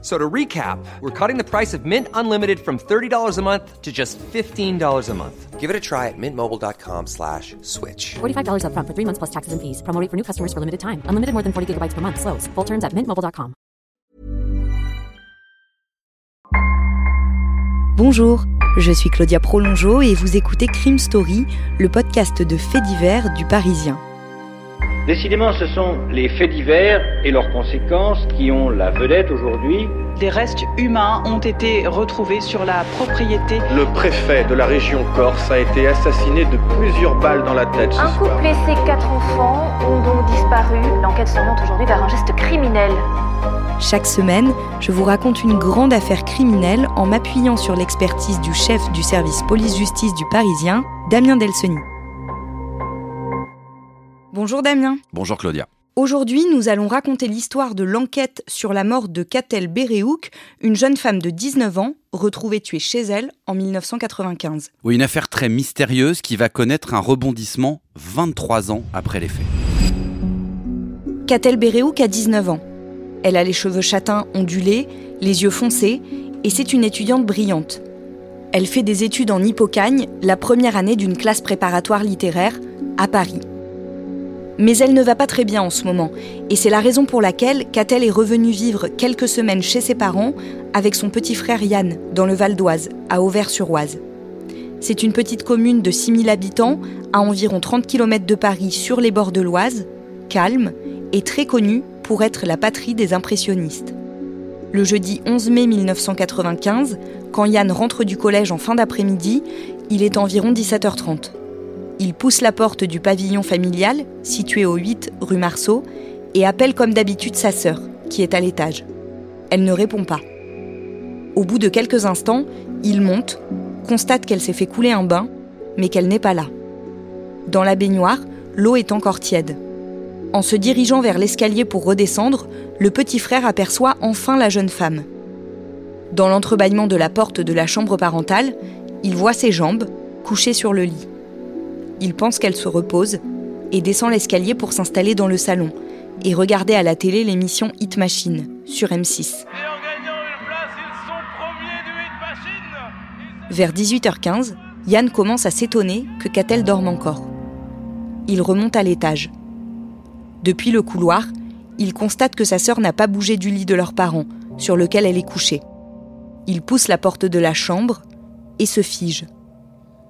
So to recap, we're cutting the price of Mint Unlimited from $30 a month to just $15 a month. Give it a try at mintmobile.com slash switch. $45 up front for three months plus taxes and fees. Promo rate for new customers for limited time. Unlimited more than 40 gigabytes per month. Slows. Full terms at mintmobile.com. Bonjour, je suis Claudia Prolongeau et vous écoutez Crime Story, le podcast de faits divers du Parisien. Décidément, ce sont les faits divers et leurs conséquences qui ont la vedette aujourd'hui. Des restes humains ont été retrouvés sur la propriété. Le préfet de la région Corse a été assassiné de plusieurs balles dans la tête ce Un soir. couple et ses quatre enfants ont donc disparu. L'enquête s'oriente aujourd'hui vers un geste criminel. Chaque semaine, je vous raconte une grande affaire criminelle en m'appuyant sur l'expertise du chef du service police-justice du Parisien, Damien Delseny. Bonjour Damien. Bonjour Claudia. Aujourd'hui, nous allons raconter l'histoire de l'enquête sur la mort de Katel Béréouk, une jeune femme de 19 ans retrouvée tuée chez elle en 1995. Oui, une affaire très mystérieuse qui va connaître un rebondissement 23 ans après les faits. Katel Béréouk a 19 ans. Elle a les cheveux châtains ondulés, les yeux foncés, et c'est une étudiante brillante. Elle fait des études en Hippocagne, la première année d'une classe préparatoire littéraire, à Paris. Mais elle ne va pas très bien en ce moment, et c'est la raison pour laquelle Katel est revenue vivre quelques semaines chez ses parents avec son petit frère Yann, dans le Val d'Oise, à Auvers-sur-Oise. C'est une petite commune de 6000 habitants, à environ 30 km de Paris, sur les bords de l'Oise, calme et très connue pour être la patrie des impressionnistes. Le jeudi 11 mai 1995, quand Yann rentre du collège en fin d'après-midi, il est environ 17h30. Il pousse la porte du pavillon familial, situé au 8 rue Marceau, et appelle comme d'habitude sa sœur, qui est à l'étage. Elle ne répond pas. Au bout de quelques instants, il monte, constate qu'elle s'est fait couler un bain, mais qu'elle n'est pas là. Dans la baignoire, l'eau est encore tiède. En se dirigeant vers l'escalier pour redescendre, le petit frère aperçoit enfin la jeune femme. Dans l'entrebâillement de la porte de la chambre parentale, il voit ses jambes, couchées sur le lit. Il pense qu'elle se repose et descend l'escalier pour s'installer dans le salon et regarder à la télé l'émission Hit Machine sur M6. Vers 18h15, Yann commence à s'étonner que Catel dorme encore. Il remonte à l'étage. Depuis le couloir, il constate que sa sœur n'a pas bougé du lit de leurs parents, sur lequel elle est couchée. Il pousse la porte de la chambre et se fige.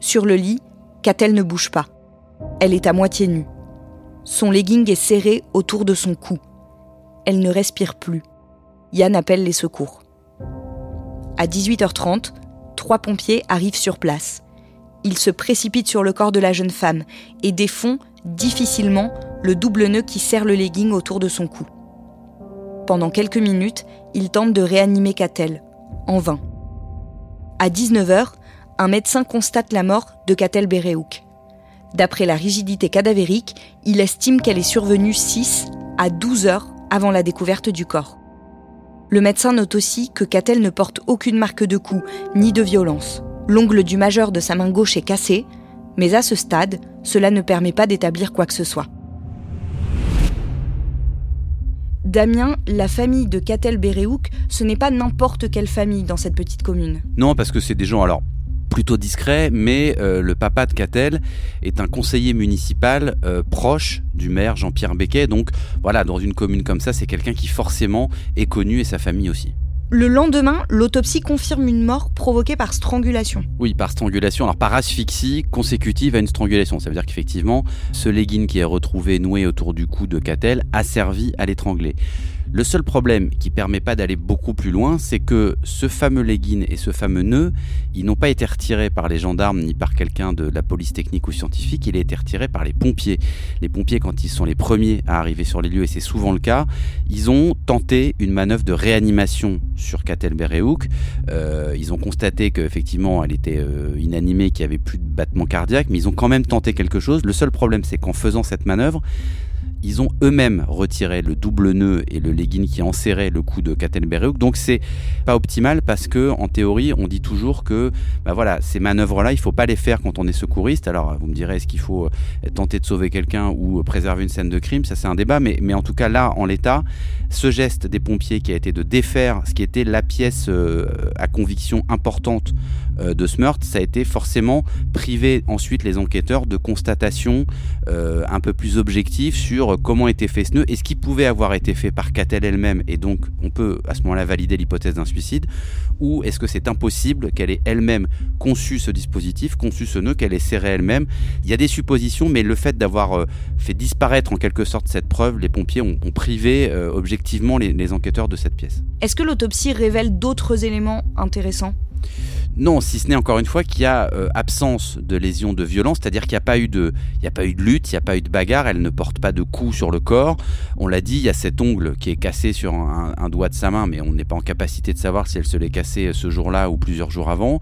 Sur le lit, Catel ne bouge pas. Elle est à moitié nue. Son legging est serré autour de son cou. Elle ne respire plus. Yann appelle les secours. À 18h30, trois pompiers arrivent sur place. Ils se précipitent sur le corps de la jeune femme et défont difficilement le double nœud qui serre le legging autour de son cou. Pendant quelques minutes, ils tentent de réanimer Catel, en vain. À 19h, un médecin constate la mort de Catel Béréouk. D'après la rigidité cadavérique, il estime qu'elle est survenue 6 à 12 heures avant la découverte du corps. Le médecin note aussi que Catel ne porte aucune marque de coup ni de violence. L'ongle du majeur de sa main gauche est cassé, mais à ce stade, cela ne permet pas d'établir quoi que ce soit. Damien, la famille de Catel Béréouk, ce n'est pas n'importe quelle famille dans cette petite commune. Non, parce que c'est des gens, alors plutôt discrets, mais euh, le papa de Catel est un conseiller municipal euh, proche du maire Jean-Pierre Becquet. Donc voilà, dans une commune comme ça, c'est quelqu'un qui forcément est connu et sa famille aussi. Le lendemain, l'autopsie confirme une mort provoquée par strangulation. Oui, par strangulation, alors par asphyxie consécutive à une strangulation. Ça veut dire qu'effectivement, ce legging qui est retrouvé noué autour du cou de Catel a servi à l'étrangler. Le seul problème qui permet pas d'aller beaucoup plus loin, c'est que ce fameux legging et ce fameux nœud, ils n'ont pas été retirés par les gendarmes ni par quelqu'un de la police technique ou scientifique, il a été retiré par les pompiers. Les pompiers, quand ils sont les premiers à arriver sur les lieux, et c'est souvent le cas, ils ont tenté une manœuvre de réanimation sur Catel Béréouk. Euh, ils ont constaté qu'effectivement, elle était euh, inanimée, qu'il n'y avait plus de battement cardiaque, mais ils ont quand même tenté quelque chose. Le seul problème, c'est qu'en faisant cette manœuvre, ils ont eux-mêmes retiré le double nœud et le legging qui enserrait le cou de Katel Bereuk. Donc c'est pas optimal parce que en théorie, on dit toujours que bah voilà, ces manœuvres-là, il faut pas les faire quand on est secouriste. Alors vous me direz, est-ce qu'il faut euh, tenter de sauver quelqu'un ou préserver une scène de crime? Ça c'est un débat, mais, mais en tout cas là, en l'état, ce geste des pompiers qui a été de défaire ce qui était la pièce euh, à conviction importante euh, de ce meurtre, ça a été forcément privé ensuite les enquêteurs de constatations un peu plus objectives sur comment était fait ce nœud et ce qui pouvait avoir été fait par Catel elle-même. Et donc on peut à ce moment-là valider l'hypothèse d'un suicide. Ou est-ce que c'est impossible qu'elle ait elle-même conçu ce dispositif, conçu ce nœud, qu'elle ait serré elle-même? Il y a des suppositions mais le fait d'avoir euh, fait disparaître en quelque sorte cette preuve, les pompiers ont, privé euh, objectivement les enquêteurs de cette pièce. Est-ce que l'autopsie révèle d'autres éléments intéressants? Non, si ce n'est encore une fois qu'il y a euh, absence de lésions de violence, c'est-à-dire qu'il n'y a pas eu de, lutte, il n'y a pas eu de bagarre, elle ne porte pas de coups sur le corps. On l'a dit, il y a cet ongle qui est cassé sur un, doigt de sa main, mais on n'est pas en capacité de savoir si elle se l'est cassé ce jour-là ou plusieurs jours avant.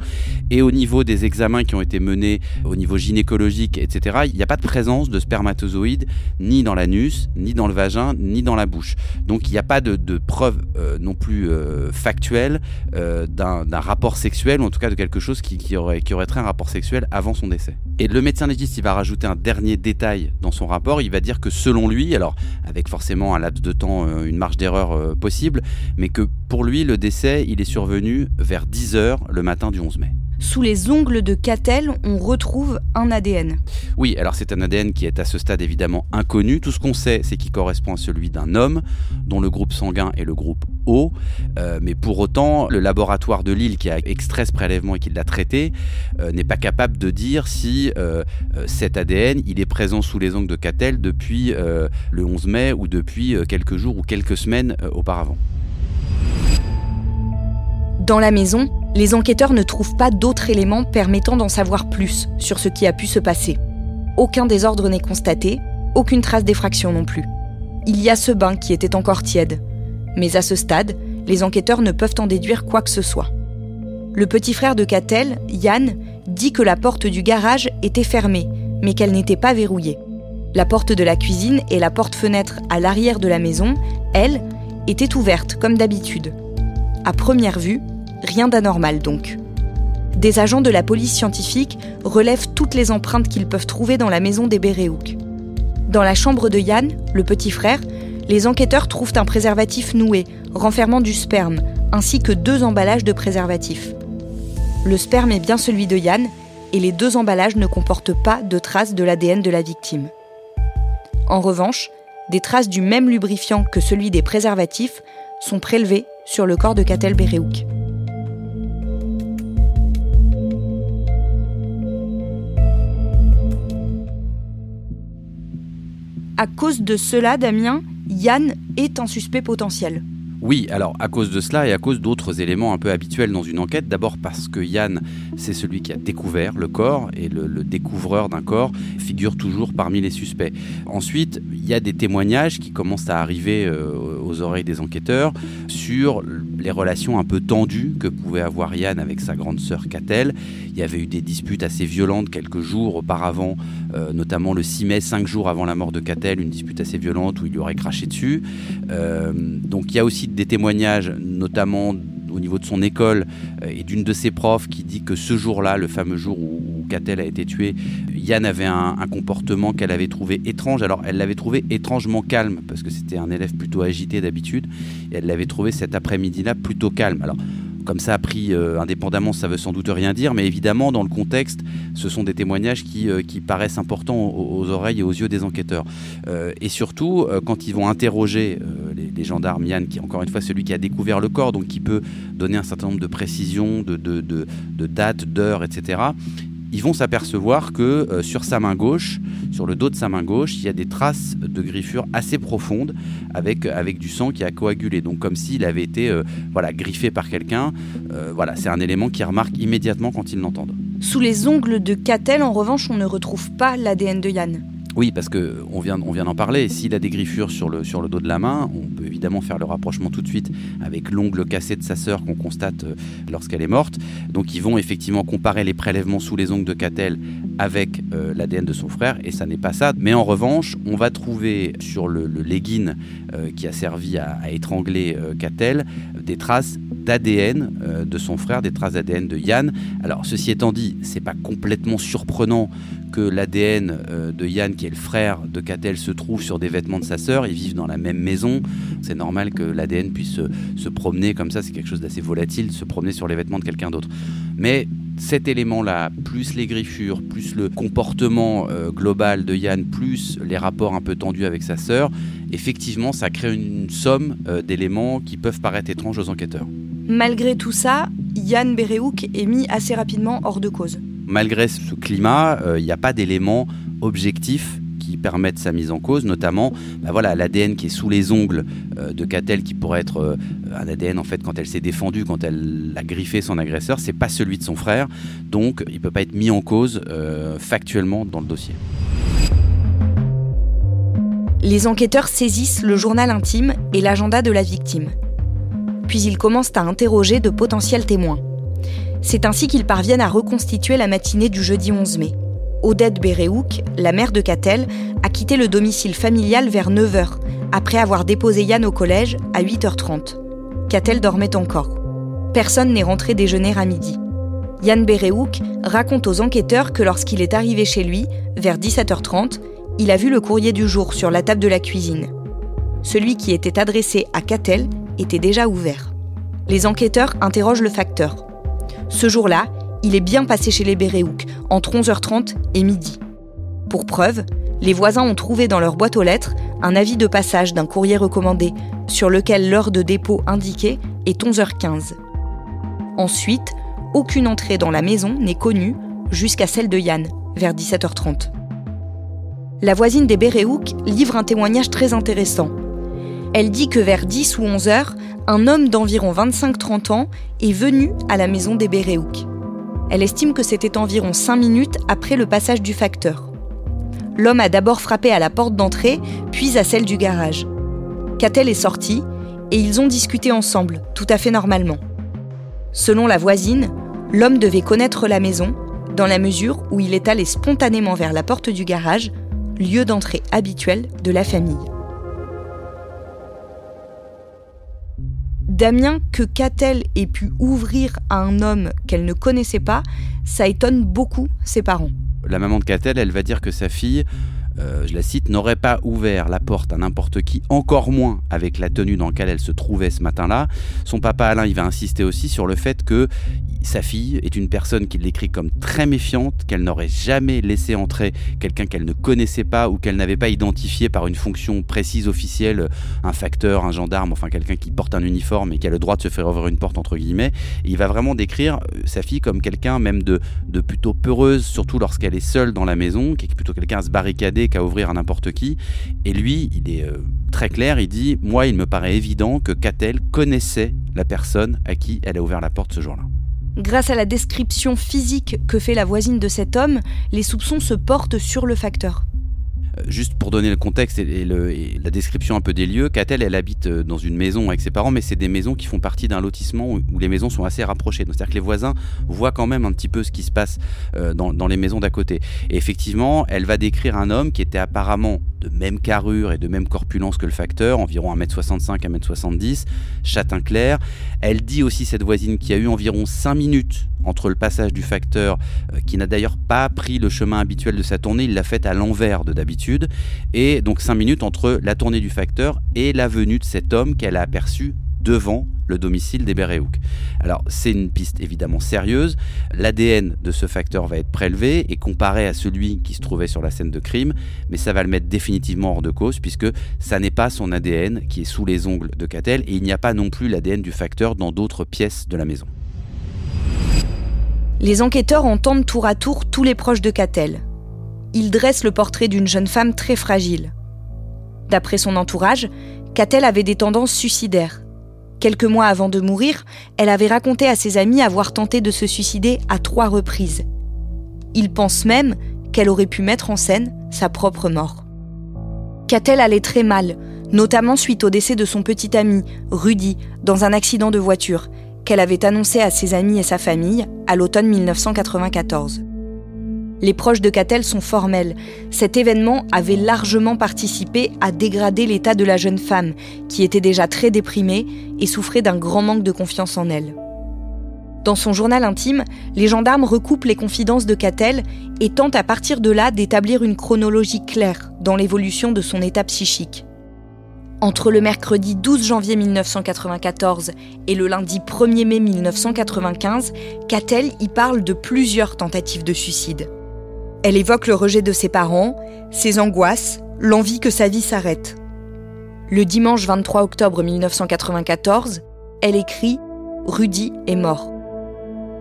Et au niveau des examens qui ont été menés au niveau gynécologique, etc., il n'y a pas de présence de spermatozoïdes ni dans l'anus, ni dans le vagin, ni dans la bouche. Donc il n'y a pas de, preuve euh, non plus euh, factuelle d'un rapport ou en tout cas de quelque chose qui, aurait, qui aurait trait un rapport sexuel avant son décès. Et le médecin légiste, il va rajouter un dernier détail dans son rapport. Il va dire que selon lui, alors avec forcément un laps de temps, euh, une marge d'erreur euh, possible, mais que pour lui, le décès, il est survenu vers 10h le matin du 11 mai. Sous les ongles de Catel, on retrouve un ADN. Oui, alors c'est un ADN qui est à ce stade évidemment inconnu. Tout ce qu'on sait, c'est qu'il correspond à celui d'un homme, dont le groupe sanguin est le groupe O. Euh, mais pour autant, le laboratoire de Lille qui a extrait ce prélèvement et qui l'a traité euh, n'est pas capable de dire si euh, cet ADN il est présent sous les ongles de Catel depuis le 11 mai ou depuis quelques jours ou quelques semaines auparavant. Dans la maison, les enquêteurs ne trouvent pas d'autres éléments permettant d'en savoir plus sur ce qui a pu se passer. Aucun désordre n'est constaté, aucune trace d'effraction non plus. Il y a ce bain qui était encore tiède. Mais à ce stade, les enquêteurs ne peuvent en déduire quoi que ce soit. Le petit frère de Catel, Yann, dit que la porte du garage était fermée, mais qu'elle n'était pas verrouillée. La porte de la cuisine et la porte-fenêtre à l'arrière de la maison, elles, étaient ouvertes comme d'habitude. À première vue, Rien d'anormal donc. Des agents de la police scientifique relèvent toutes les empreintes qu'ils peuvent trouver dans la maison des Béréouk. Dans la chambre de Yann, le petit frère, les enquêteurs trouvent un préservatif noué, renfermant du sperme, ainsi que deux emballages de préservatifs. Le sperme est bien celui de Yann, et les deux emballages ne comportent pas de traces de l'ADN de la victime. En revanche, des traces du même lubrifiant que celui des préservatifs sont prélevées sur le corps de Katel Béréouk. À cause de cela, Damien, Yann est un suspect potentiel. Oui, alors à cause de cela et à cause d'autres éléments un peu habituels dans une enquête. D'abord parce que Yann, c'est celui qui a découvert le corps et le, découvreur d'un corps figure toujours parmi les suspects. Ensuite, il y a des témoignages qui commencent à arriver euh, aux oreilles des enquêteurs sur les relations un peu tendues que pouvait avoir Yann avec sa grande sœur Catel. Il y avait eu des disputes assez violentes quelques jours auparavant, euh, notamment le 6 mai, cinq jours avant la mort de Catel, une dispute assez violente où il lui aurait craché dessus. Euh, donc il y a aussi des témoignages, notamment au niveau de son école euh, et d'une de ses profs qui dit que ce jour-là, le fameux jour où, Catel a été tué, Yann avait un, comportement qu'elle avait trouvé étrange. Alors elle l'avait trouvé étrangement calme parce que c'était un élève plutôt agité d'habitude et elle l'avait trouvé cet après-midi-là plutôt calme. Alors comme ça pris euh, indépendamment, ça veut sans doute rien dire, mais évidemment, dans le contexte, ce sont des témoignages qui, euh, paraissent importants aux, oreilles et aux yeux des enquêteurs. Euh, et surtout, quand ils vont interroger les, gendarmes, Yann, qui est encore une fois celui qui a découvert le corps, donc qui peut donner un certain nombre de précisions, de dates, d'heures, etc., ils vont s'apercevoir que euh, sur sa main gauche, sur le dos de sa main gauche, il y a des traces de griffures assez profondes avec, avec du sang qui a coagulé. Donc comme s'il avait été euh, voilà, griffé par quelqu'un. Euh, voilà, c'est un élément qui remarque immédiatement quand ils l'entendent. Sous les ongles de Catel, en revanche, on ne retrouve pas l'ADN de Yann. Oui, parce qu'on vient, on vient d'en parler. S'il a des griffures sur le, sur le dos de la main, on peut faire le rapprochement tout de suite avec l'ongle cassé de sa sœur qu'on constate euh, lorsqu'elle est morte. Donc ils vont effectivement comparer les prélèvements sous les ongles de Catel avec euh, l'ADN de son frère, et ça n'est pas ça. Mais en revanche, on va trouver sur le, le legging euh, qui a servi à, étrangler Catel des traces d'ADN de son frère, des traces d'ADN de Yann. Alors ceci étant dit, c'est pas complètement surprenant que l'ADN de Yann, qui est le frère de Catel, se trouve sur des vêtements de sa sœur. Ils vivent dans la même maison. C'est normal que l'ADN puisse se, promener comme ça. C'est quelque chose d'assez volatile, se promener sur les vêtements de quelqu'un d'autre. Mais cet élément-là, plus les griffures, plus le comportement euh, global de Yann, plus les rapports un peu tendus avec sa sœur, effectivement, ça crée une somme euh, d'éléments qui peuvent paraître étranges aux enquêteurs. Malgré tout ça, Yann Béréouk est mis assez rapidement hors de cause. Malgré ce climat, euh, il n'y a pas d'éléments objectifs permettent sa mise en cause, notamment bah voilà, l'ADN qui est sous les ongles euh, de Catel, qui pourrait être euh, un ADN en fait quand elle s'est défendue, quand elle a griffé son agresseur, c'est pas celui de son frère, donc il peut pas être mis en cause euh, factuellement dans le dossier. Les enquêteurs saisissent le journal intime et l'agenda de la victime. Puis ils commencent à interroger de potentiels témoins. C'est ainsi qu'ils parviennent à reconstituer la matinée du jeudi 11 mai. Odette Béréouk, la mère de Catel, a quitté le domicile familial vers 9h, après avoir déposé Yann au collège à 8h30. Catel dormait encore. Personne n'est rentré déjeuner à midi. Yann Béréouk raconte aux enquêteurs que lorsqu'il est arrivé chez lui, vers 17h30, il a vu le courrier du jour sur la table de la cuisine. Celui qui était adressé à Catel était déjà ouvert. Les enquêteurs interrogent le facteur. Ce jour-là, il est bien passé chez les Béréouk, entre 11h30 et midi. Pour preuve, les voisins ont trouvé dans leur boîte aux lettres un avis de passage d'un courrier recommandé, sur lequel l'heure de dépôt indiquée est 11h15. Ensuite, aucune entrée dans la maison n'est connue jusqu'à celle de Yann, vers 17h30. La voisine des Béréouk livre un témoignage très intéressant. Elle dit que vers 10 ou 11 h un homme d'environ 25-30 ans est venu à la maison des Béréouk. Elle estime que c'était environ 5 minutes après le passage du facteur. L'homme a d'abord frappé à la porte d'entrée, puis à celle du garage. Catel est sorti et ils ont discuté ensemble, tout à fait normalement. Selon la voisine, l'homme devait connaître la maison, dans la mesure où il est allé spontanément vers la porte du garage, lieu d'entrée habituel de la famille. Damien, que Catel ait pu ouvrir à un homme qu'elle ne connaissait pas, ça étonne beaucoup ses parents. La maman de Catel, elle va dire que sa fille euh, je la cite, n'aurait pas ouvert la porte à n'importe qui, encore moins avec la tenue dans laquelle elle se trouvait ce matin-là. Son papa Alain, il va insister aussi sur le fait que sa fille est une personne qui l'écrit comme très méfiante, qu'elle n'aurait jamais laissé entrer quelqu'un qu'elle ne connaissait pas ou qu'elle n'avait pas identifié par une fonction précise officielle, un facteur, un gendarme, enfin quelqu'un qui porte un uniforme et qui a le droit de se faire ouvrir une porte entre guillemets. il va vraiment décrire euh, sa fille comme quelqu'un même de, de plutôt peureuse, surtout lorsqu'elle est seule dans la maison, qui est plutôt quelqu'un à se barricader qu'à ouvrir à n'importe qui. Et lui, il est euh, très clair, il dit, moi il me paraît évident que Catel connaissait la personne à qui elle a ouvert la porte ce jour-là. Grâce à la description physique que fait la voisine de cet homme, les soupçons se portent sur le facteur. Euh, juste pour donner le contexte et, la description un peu des lieux, Catel, elle habite euh, dans une maison avec ses parents, mais c'est des maisons qui font partie d'un lotissement où, les maisons sont assez rapprochées. C'est-à-dire que les voisins voient quand même un petit peu ce qui se passe euh, dans, les maisons d'à côté. Et effectivement, elle va décrire un homme qui était apparemment de même carrure et de même corpulence que le facteur, environ 1m65, 1m70, châtain clair. Elle dit aussi, cette voisine, qu'il y a eu environ 5 minutes entre le passage du facteur, qui n'a d'ailleurs pas pris le chemin habituel de sa tournée, il l'a fait à l'envers de d'habitude et donc 5 minutes entre la tournée du facteur et la venue de cet homme qu'elle a aperçu devant le domicile des. Alors c'est une piste évidemment sérieuse, l'ADN de ce facteur va être prélevé et comparé à celui qui se trouvait sur la scène de crime, mais ça va le mettre définitivement hors de cause puisque ça n'est pas son ADN qui est sous les ongles de Catel et il n'y a pas non plus l'ADN du facteur dans d'autres pièces de la maison. Les enquêteurs entendent tour à tour tous les proches de Catel, il dresse le portrait d'une jeune femme très fragile. D'après son entourage, Catel avait des tendances suicidaires. Quelques mois avant de mourir, elle avait raconté à ses amis avoir tenté de se suicider à trois reprises. Il pense même qu'elle aurait pu mettre en scène sa propre mort. Catel allait très mal, notamment suite au décès de son petit ami, Rudy, dans un accident de voiture, qu'elle avait annoncé à ses amis et sa famille à l'automne 1994. Les proches de Catel sont formels. Cet événement avait largement participé à dégrader l'état de la jeune femme, qui était déjà très déprimée et souffrait d'un grand manque de confiance en elle. Dans son journal intime, les gendarmes recoupent les confidences de Catel et tentent à partir de là d'établir une chronologie claire dans l'évolution de son état psychique. Entre le mercredi 12 janvier 1994 et le lundi 1er mai 1995, Catel y parle de plusieurs tentatives de suicide. Elle évoque le rejet de ses parents, ses angoisses, l'envie que sa vie s'arrête. Le dimanche 23 octobre 1994, elle écrit Rudy est mort.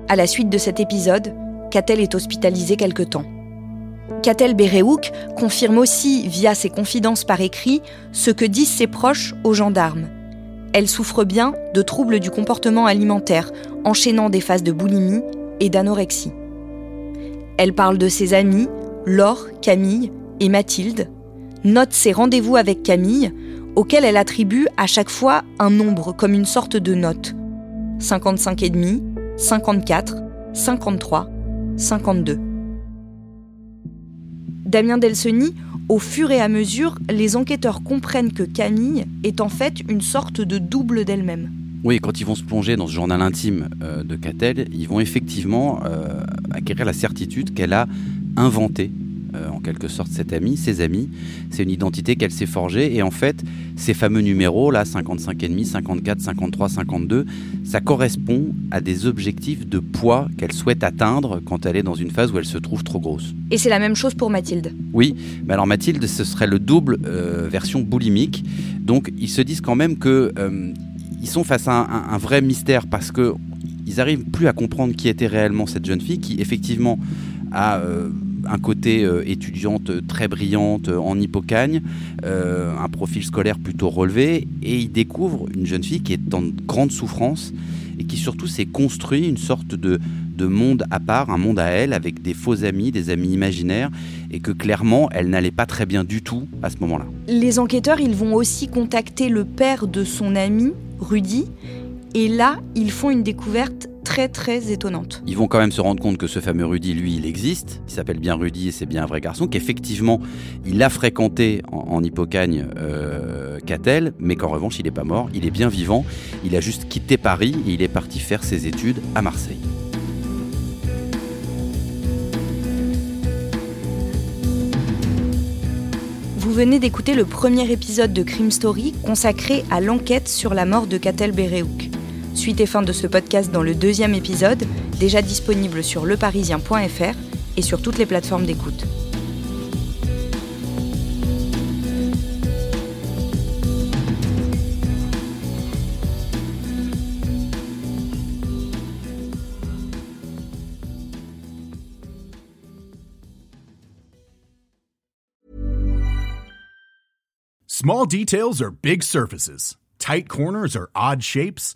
À la suite de cet épisode, Catel est hospitalisé quelque temps. Catel Béréouk confirme aussi, via ses confidences par écrit, ce que disent ses proches aux gendarmes. Elle souffre bien de troubles du comportement alimentaire, enchaînant des phases de boulimie et d'anorexie. Elle parle de ses amis, Laure, Camille et Mathilde, note ses rendez-vous avec Camille, auxquels elle attribue à chaque fois un nombre comme une sorte de note. 55,5, 54, 53, 52. Damien Delseny, au fur et à mesure, les enquêteurs comprennent que Camille est en fait une sorte de double d'elle-même. Oui, quand ils vont se plonger dans ce journal intime euh, de Catel, ils vont effectivement euh, acquérir la certitude qu'elle a inventé euh, en quelque sorte cette amie, ses amis. C'est une identité qu'elle s'est forgée et en fait, ces fameux numéros là, 55,5, 54, 53, 52, ça correspond à des objectifs de poids qu'elle souhaite atteindre quand elle est dans une phase où elle se trouve trop grosse. Et c'est la même chose pour Mathilde. Oui, mais alors Mathilde, ce serait le double euh, version boulimique. Donc ils se disent quand même que euh, ils sont face à un, un vrai mystère parce que ils arrivent plus à comprendre qui était réellement cette jeune fille qui effectivement a euh, un côté euh, étudiante très brillante euh, en hippocagne, un profil scolaire plutôt relevé, et il découvre une jeune fille qui est en grande souffrance et qui surtout s'est construit une sorte de, de monde à part, un monde à elle, avec des faux amis, des amis imaginaires, et que clairement, elle n'allait pas très bien du tout à ce moment-là. Les enquêteurs, ils vont aussi contacter le père de son ami, Rudy, et là, ils font une découverte très très étonnante. Ils vont quand même se rendre compte que ce fameux Rudy, lui, il existe. Il s'appelle bien Rudy et c'est bien un vrai garçon. Qu'effectivement, il a fréquenté en, en hippocagne euh, Catel, mais qu'en revanche, il n'est pas mort. Il est bien vivant. Il a juste quitté Paris et il est parti faire ses études à Marseille. Vous venez d'écouter le premier épisode de Crime Story consacré à l'enquête sur la mort de Catel Béréouk. Suite et fin de ce podcast dans le deuxième épisode, déjà disponible sur leparisien.fr et sur toutes les plateformes d'écoute. Small details are big surfaces. Tight corners are odd shapes.